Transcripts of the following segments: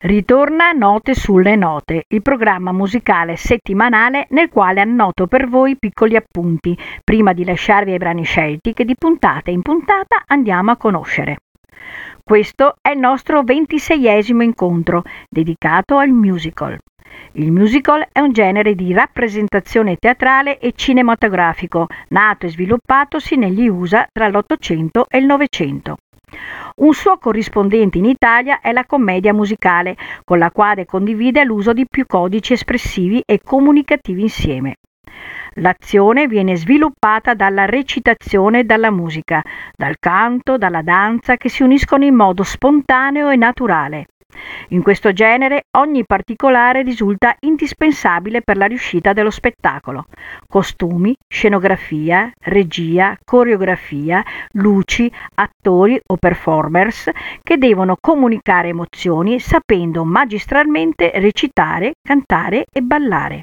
Ritorna Note sulle note, il programma musicale settimanale nel quale annoto per voi piccoli appunti, prima di lasciarvi ai brani scelti che di puntata in puntata andiamo a conoscere. Questo è il nostro ventiseiesimo incontro, dedicato al musical. Il musical è un genere di rappresentazione teatrale e cinematografico, nato e sviluppatosi negli USA tra l'Ottocento e il Novecento. Un suo corrispondente in Italia è la commedia musicale, con la quale condivide l'uso di più codici espressivi e comunicativi insieme. L'azione viene sviluppata dalla recitazione e dalla musica, dal canto, dalla danza che si uniscono in modo spontaneo e naturale. In questo genere ogni particolare risulta indispensabile per la riuscita dello spettacolo. Costumi, scenografia, regia, coreografia, luci, attori o performers che devono comunicare emozioni sapendo magistralmente recitare, cantare e ballare.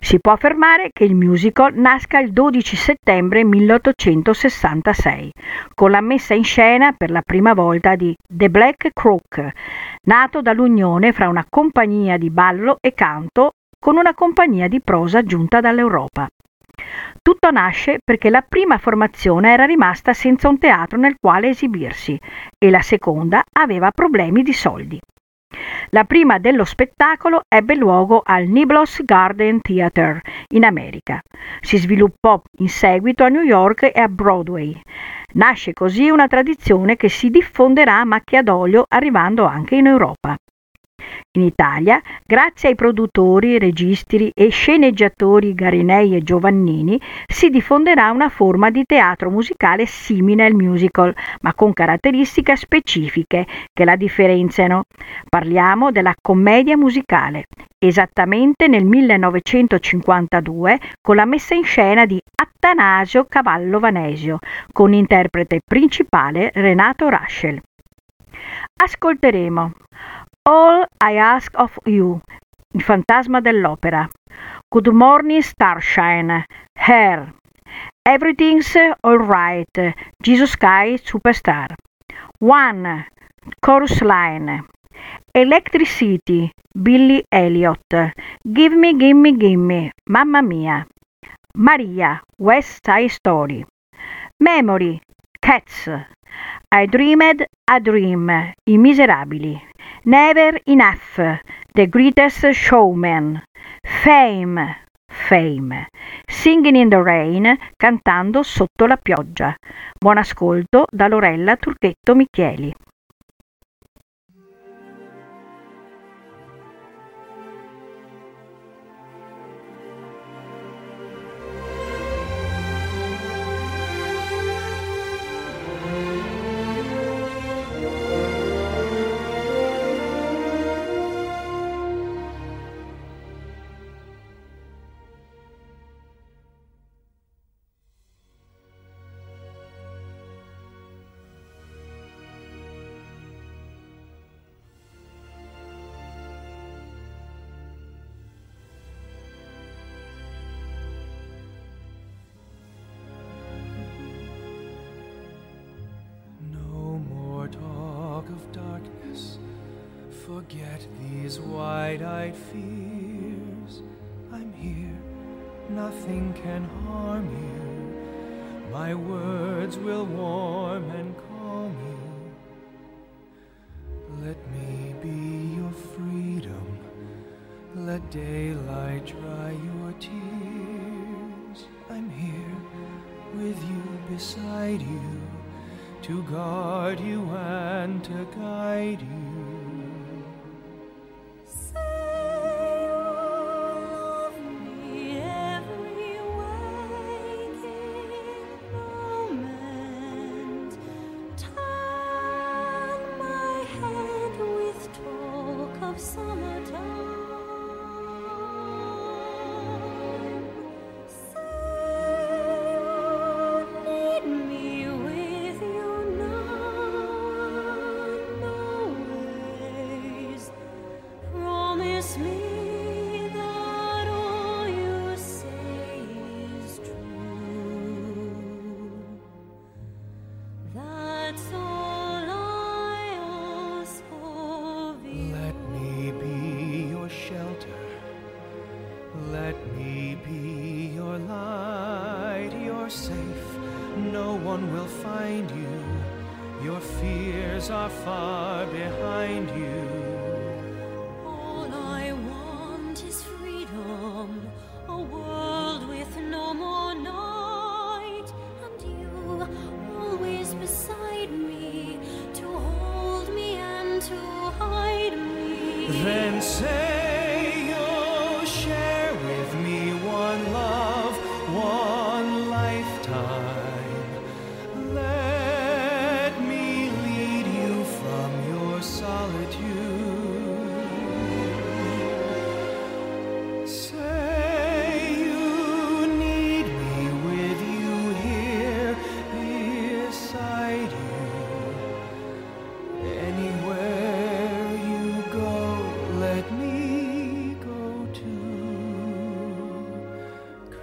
Si può affermare che il musical nasca il 12 settembre 1866, con la messa in scena per la prima volta di The Black Crook, nato dall'unione fra una compagnia di ballo e canto con una compagnia di prosa giunta dall'Europa. Tutto nasce perché la prima formazione era rimasta senza un teatro nel quale esibirsi e la seconda aveva problemi di soldi. La prima dello spettacolo ebbe luogo al Niblos Garden Theatre in America. Si sviluppò in seguito a New York e a Broadway. Nasce così una tradizione che si diffonderà a macchia d'olio arrivando anche in Europa. In Italia, grazie ai produttori, registi e sceneggiatori Garinei e Giovannini, si diffonderà una forma di teatro musicale simile al musical, ma con caratteristiche specifiche che la differenziano. Parliamo della commedia musicale, esattamente nel 1952 con la messa in scena di Attanasio Cavallo Vanesio, con interprete principale Renato Raschel. Ascolteremo All I Ask of You, il fantasma dell'opera. Good Morning Starshine, Hair. Everything's Alright, Jesus Sky Superstar. One, Chorus Line. Electricity, Billy Elliot. Give me, gimme, gimme, Mamma Mia. Maria, West Side Story. Memory, Cats. I Dreamed a Dream, I Miserabili. Never Enough, The Greatest Showman, Fame, Fame, Singing in the Rain, cantando sotto la pioggia. Buon ascolto da Lorella Turchetto Micheli. Forget these wide eyed fears. I'm here, nothing can harm you. My words will warm and calm you. Let me be your freedom. Let daylight dry your tears. I'm here with you, beside you, to guard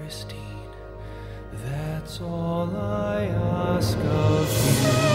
Christine, that's all I ask of you.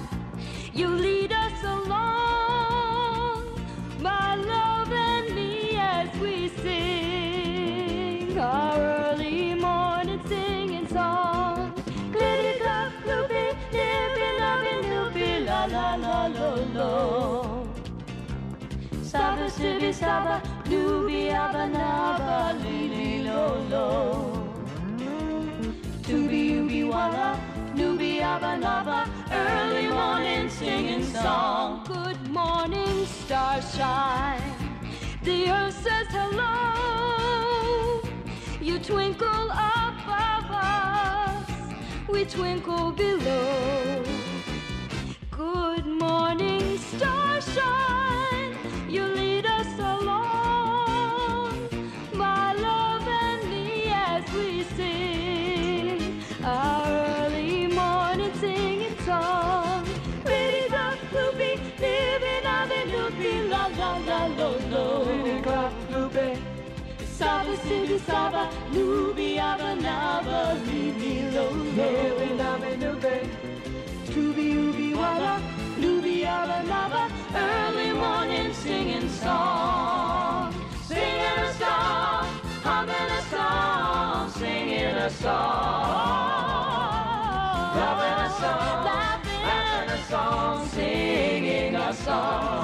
You lead us along, my love and me, as we sing our early morning singing song. Glitty duck, loopy, nippy, lovey, loopy, la la la lo lo. Saba, sibby, saba, doobie, abba, naba, lily, lo lo. Doobie, ooby, walla, noobie, abba, naba, early song. Good morning, starshine. The earth says hello. You twinkle above us, we twinkle below. Saba, nubi, abba, naba, libi, lo. Living on the loopy. Tooby ooby walla, abba naba, early morning singing song. Singing a song, humming a song, singing a song. Loving a song, laughing a song, singing a song.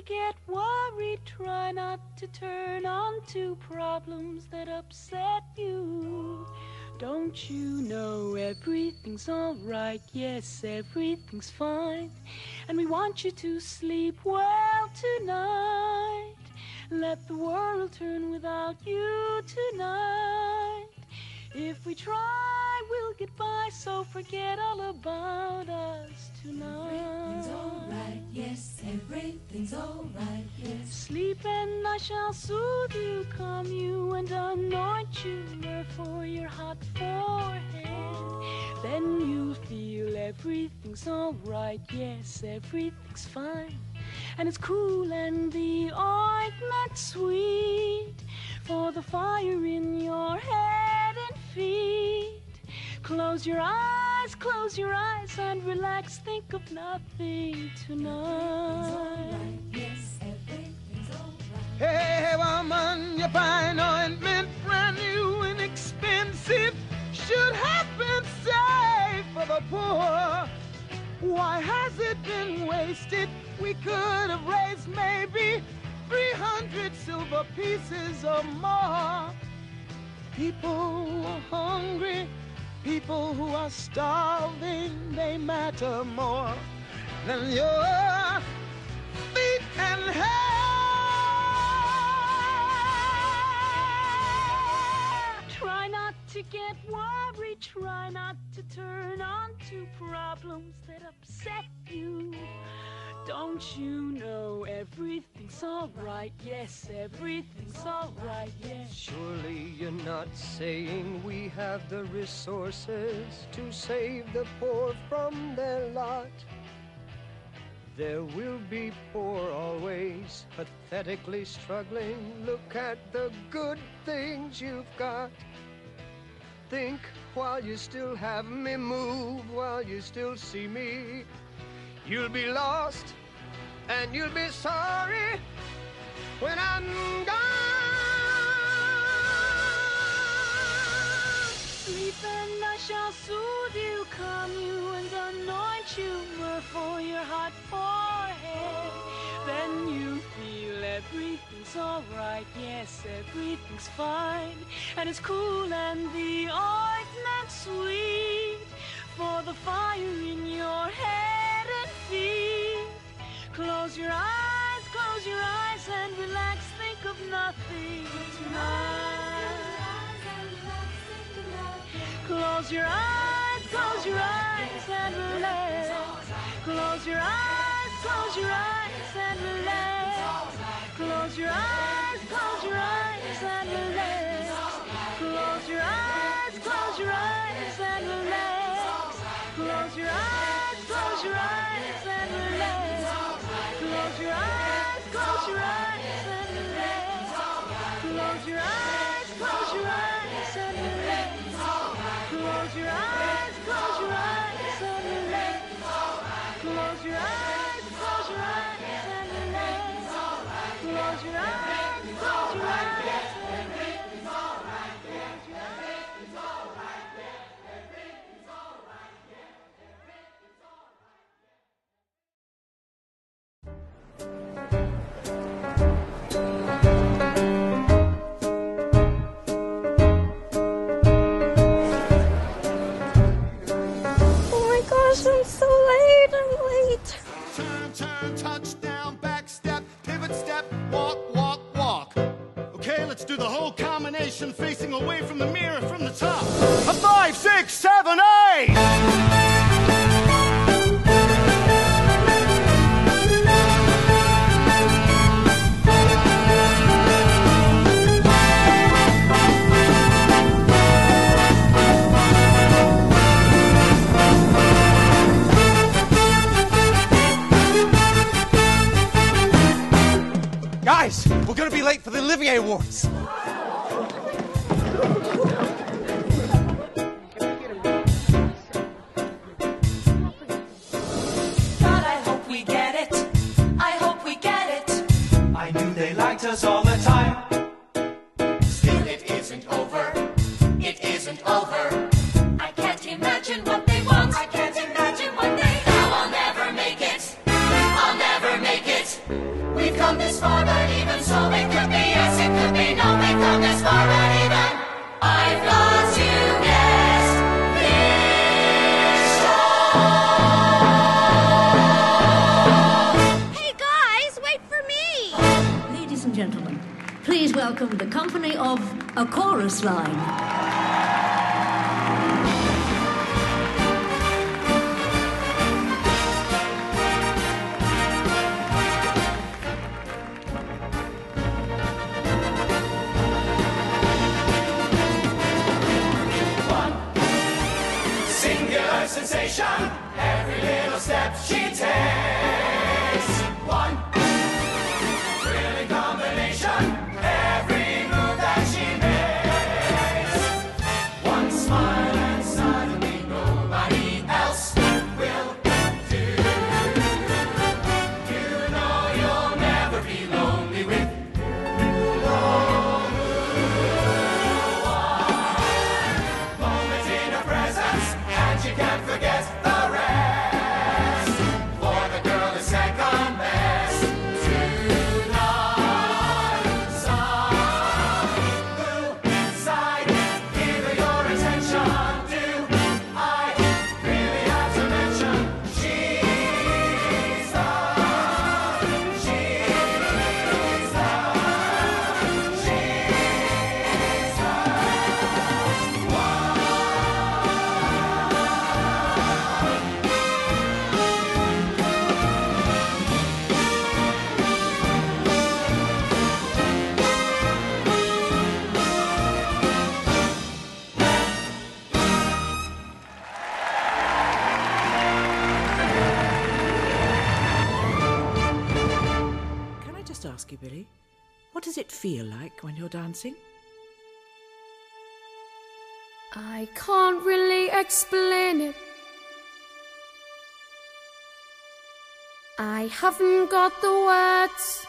To get worried, try not to turn on to problems that upset you. Don't you know everything's alright? Yes, everything's fine. And we want you to sleep well tonight. Let the world turn without you tonight. If we try, we'll get by, so forget all about us tonight. Yes, everything's alright, yes. Sleep and I shall soothe you, calm you, and anoint you for your hot forehead. Then you'll feel everything's alright, yes, everything's fine. And it's cool and the ointment sweet for the fire in your head and feet. Close your eyes, close your eyes and relax. Think of nothing tonight. Yes, everything's alright. Hey, woman, you buy an ointment brand new and expensive. Should have been saved for the poor. Why has it been wasted? We could have raised maybe 300 silver pieces or more. People who are hungry, people who are starving, they matter more than your feet and hair. Try not to get worried, try not to turn on to problems that upset you. Don't you know everything's alright? Yes, everything's alright, yes. Surely you're not saying we have the resources to save the poor from their lot. There will be poor always, pathetically struggling. Look at the good things you've got. Think while you still have me, move while you still see me. You'll be lost and you'll be sorry when I'm gone. Sleep and I shall soothe you, calm you, and anoint you for your hot forehead. Then you feel everything's alright, yes, everything's fine. And it's cool and the ointment sweet for the fire in your head and feet. Close your eyes, close your eyes and relax, think of nothing tonight. Close your eyes, close your eyes and relax. Close your eyes, close your eyes and relax. Close your eyes, close your eyes and relax. Close your eyes, close your eyes Touchdown, back step, pivot step, walk, walk, walk. Okay, let's do the whole combination facing away from the mirror from the top. A five, six, seven, eight. gonna be late for the Olivier Awards. I knew they liked us all. Explain it. I haven't got the words.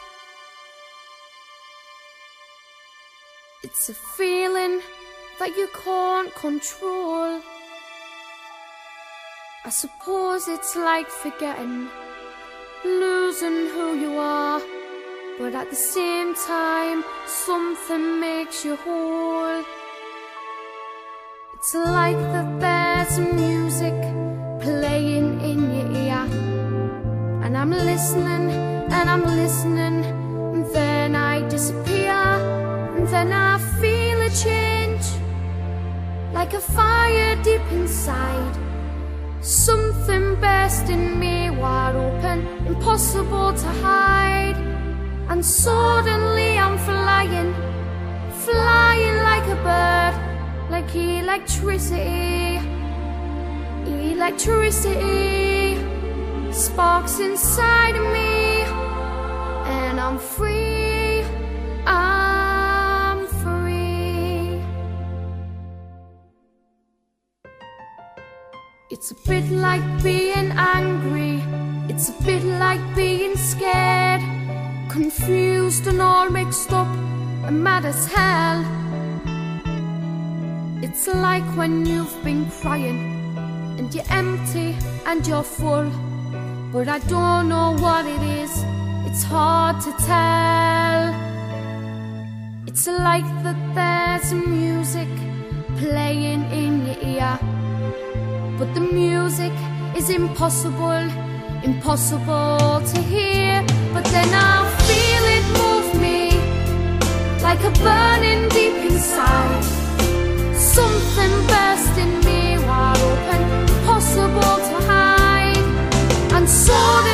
It's a feeling that you can't control. I suppose it's like forgetting, losing who you are. But at the same time, something makes you whole. It's like that there's music playing in your ear. And I'm listening, and I'm listening, and then I disappear. And then I feel a change, like a fire deep inside. Something burst in me wide open, impossible to hide. And suddenly I'm flying, flying like a bird, like electricity. Electricity sparks inside of me, and I'm free. I'm free. It's a bit like being angry. It's a bit like being scared. Confused and all mixed up and mad as hell. It's like when you've been crying and you're empty and you're full. But I don't know what it is, it's hard to tell. It's like that there's music playing in your ear. But the music is impossible, impossible to hear. But then I feel it move me like a burning deep inside. Something burst in me wide open, impossible to hide. And suddenly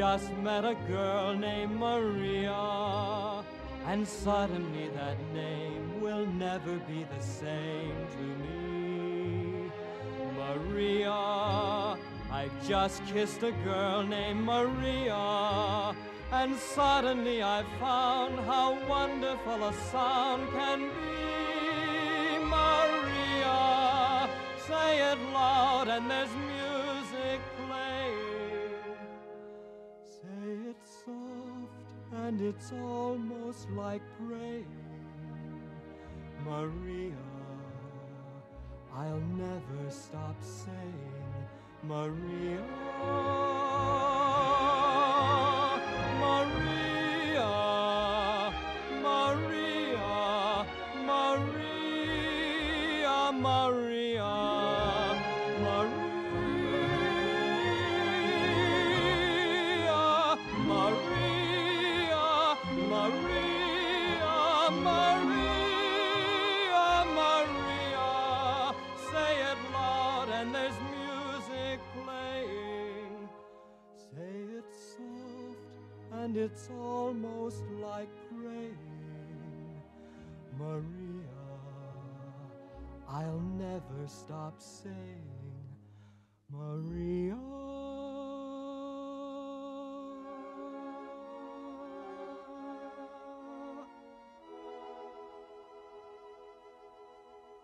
just met a girl named Maria, and suddenly that name will never be the same to me. Maria, I've just kissed a girl named Maria, and suddenly I found how wonderful a sound can be. Maria, say it loud, and there's music. and it's almost like praying. Maria, I'll never stop saying, Maria. Maria, I'll never stop saying Maria.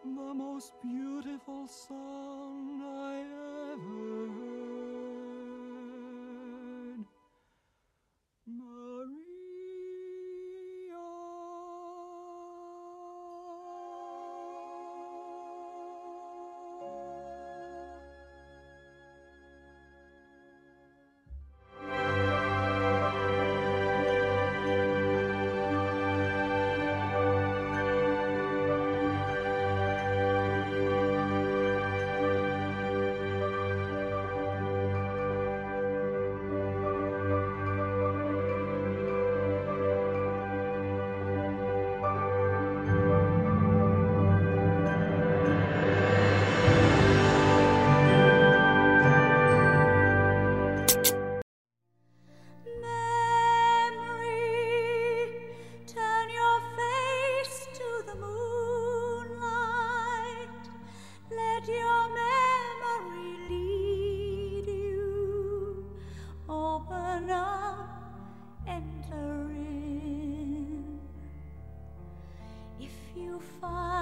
The most beautiful song. far.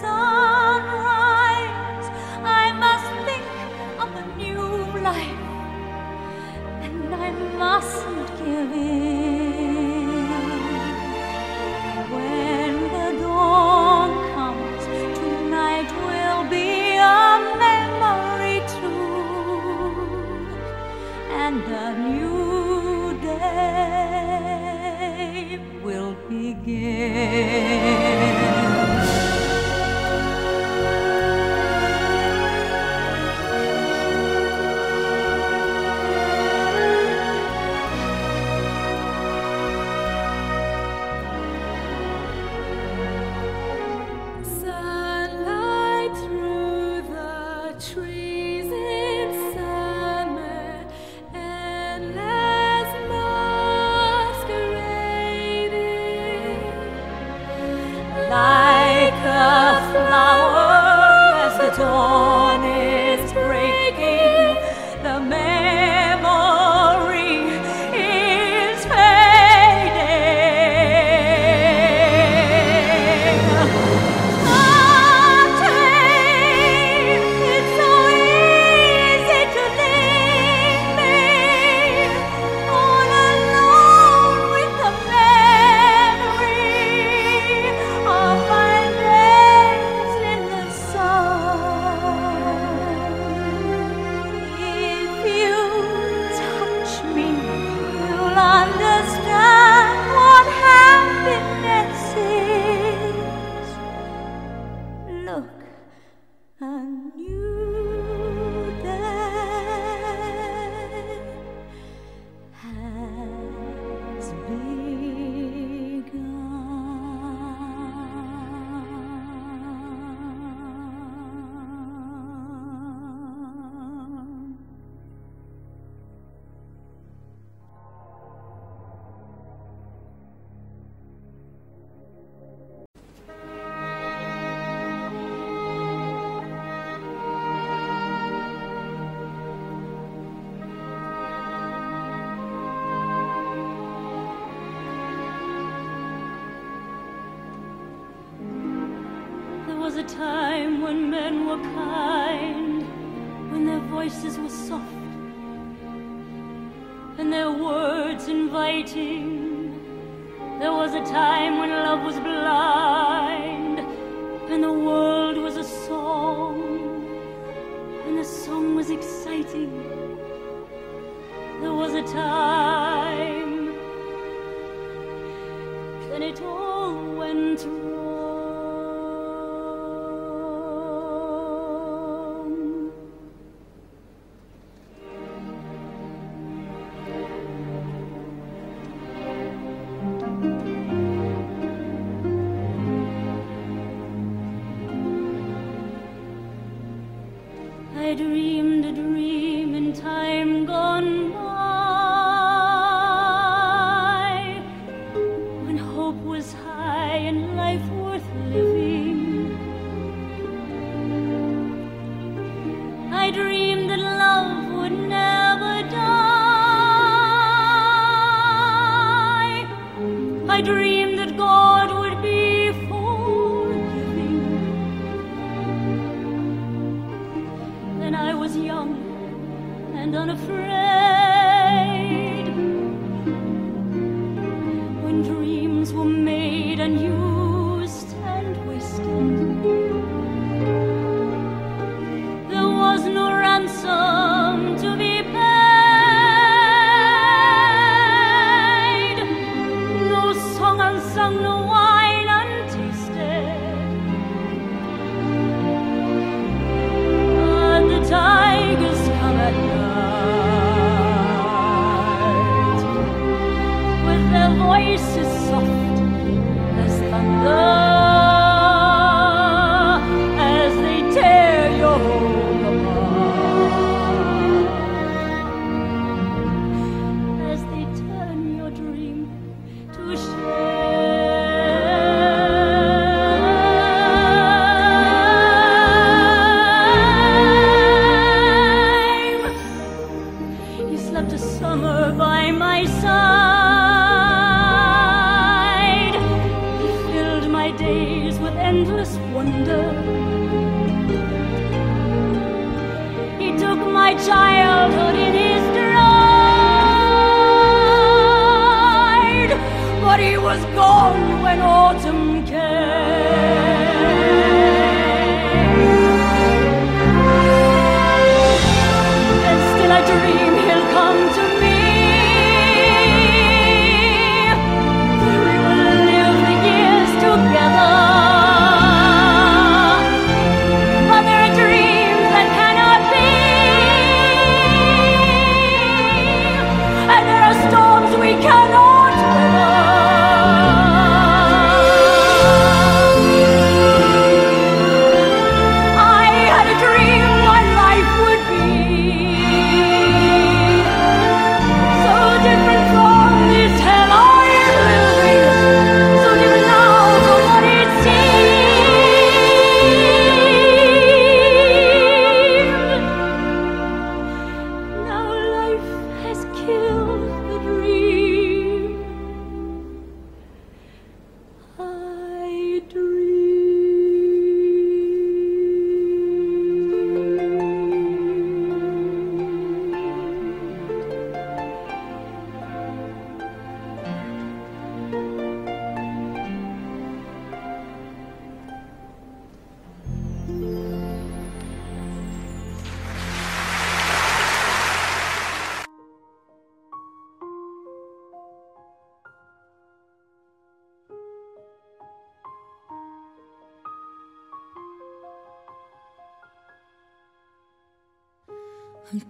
sunrise, I must think of a new life, and I mustn't give in. When the dawn comes, tonight will be a memory too, and a new day will begin.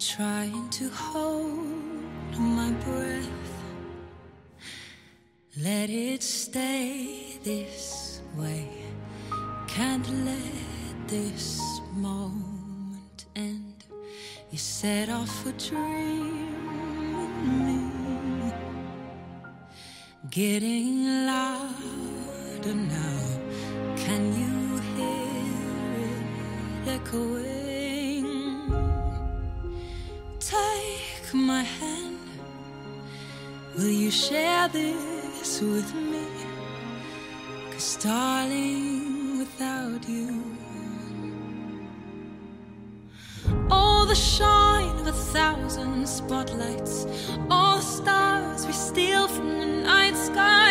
trying to hold my breath. Let it stay this way. Can't let this moment end. You set off a dream in me, getting louder now. this with me. Cause, darling, without you, all the shine of a thousand spotlights, all the stars we steal from the night sky.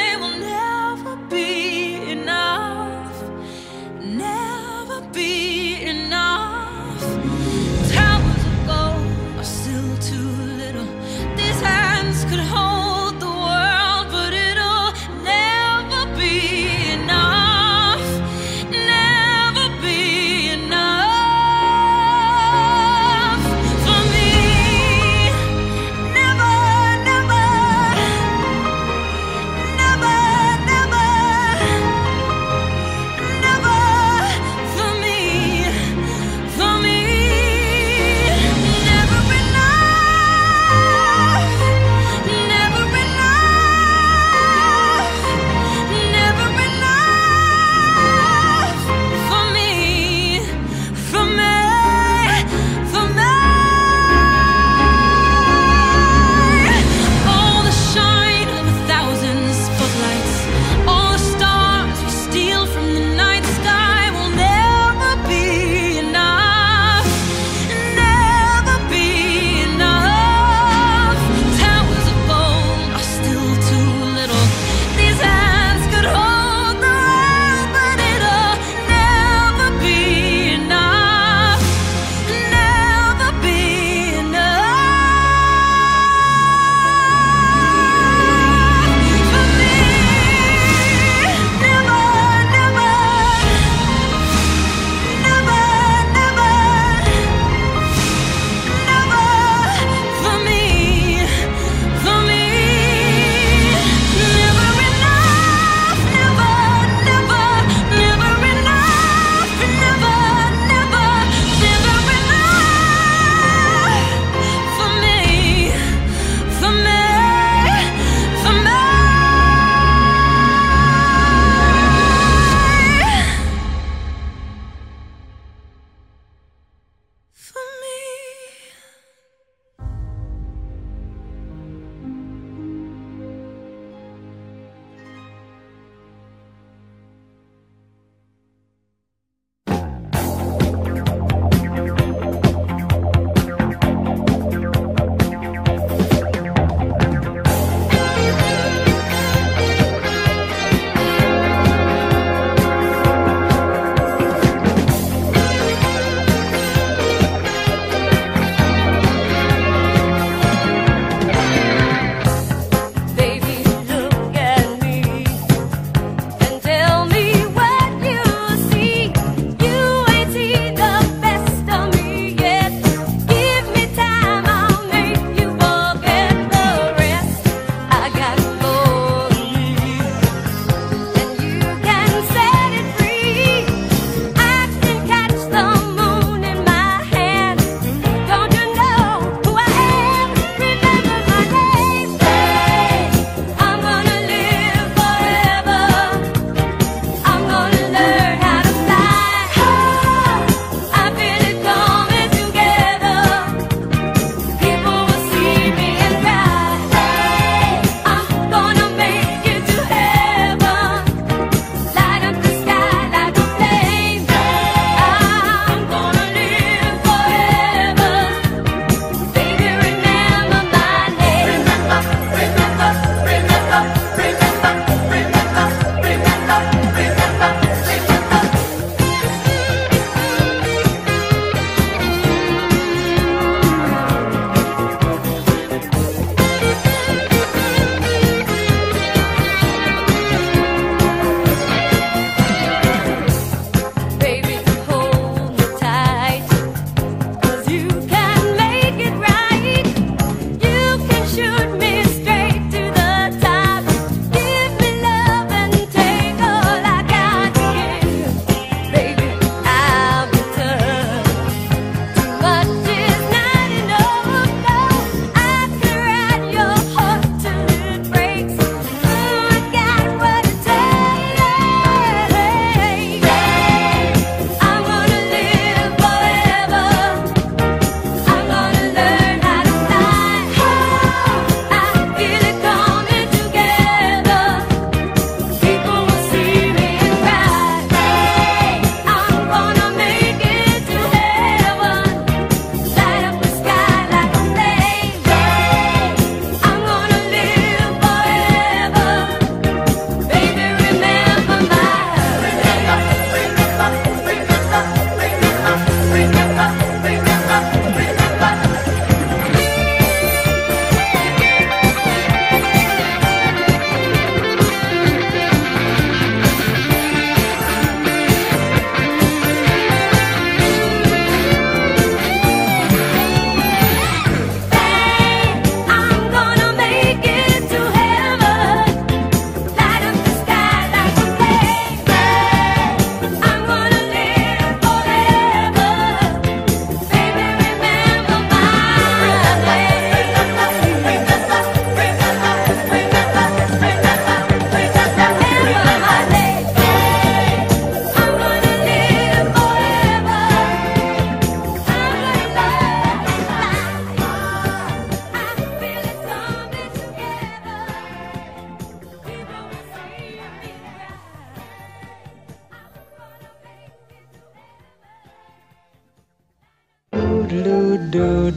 I'm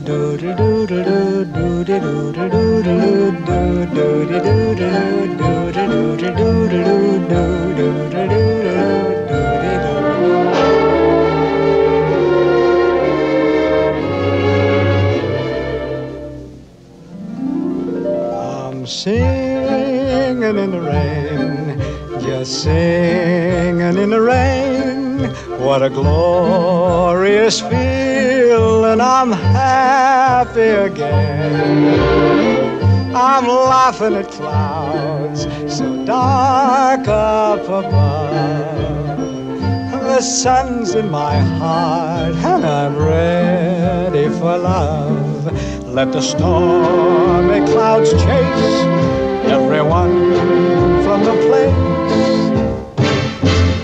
singing in the rain, just singing in the rain. What a glorious feeling! I'm happy again. I'm laughing at clouds so dark up above. The sun's in my heart and I'm ready for love. Let the stormy clouds chase everyone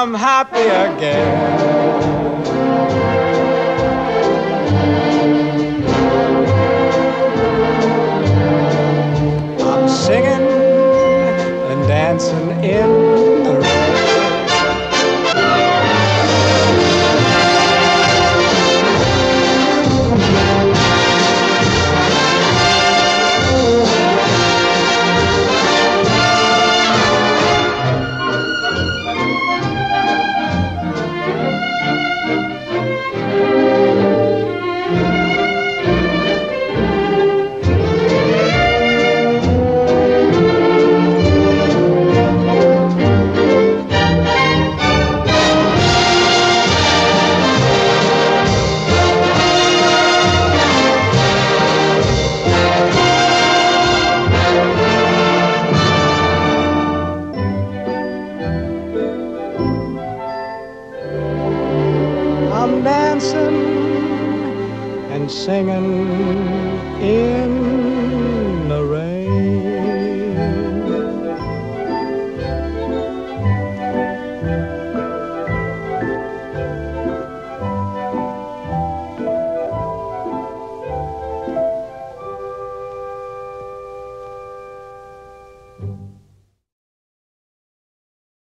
I'm happy again. I'm singing and dancing in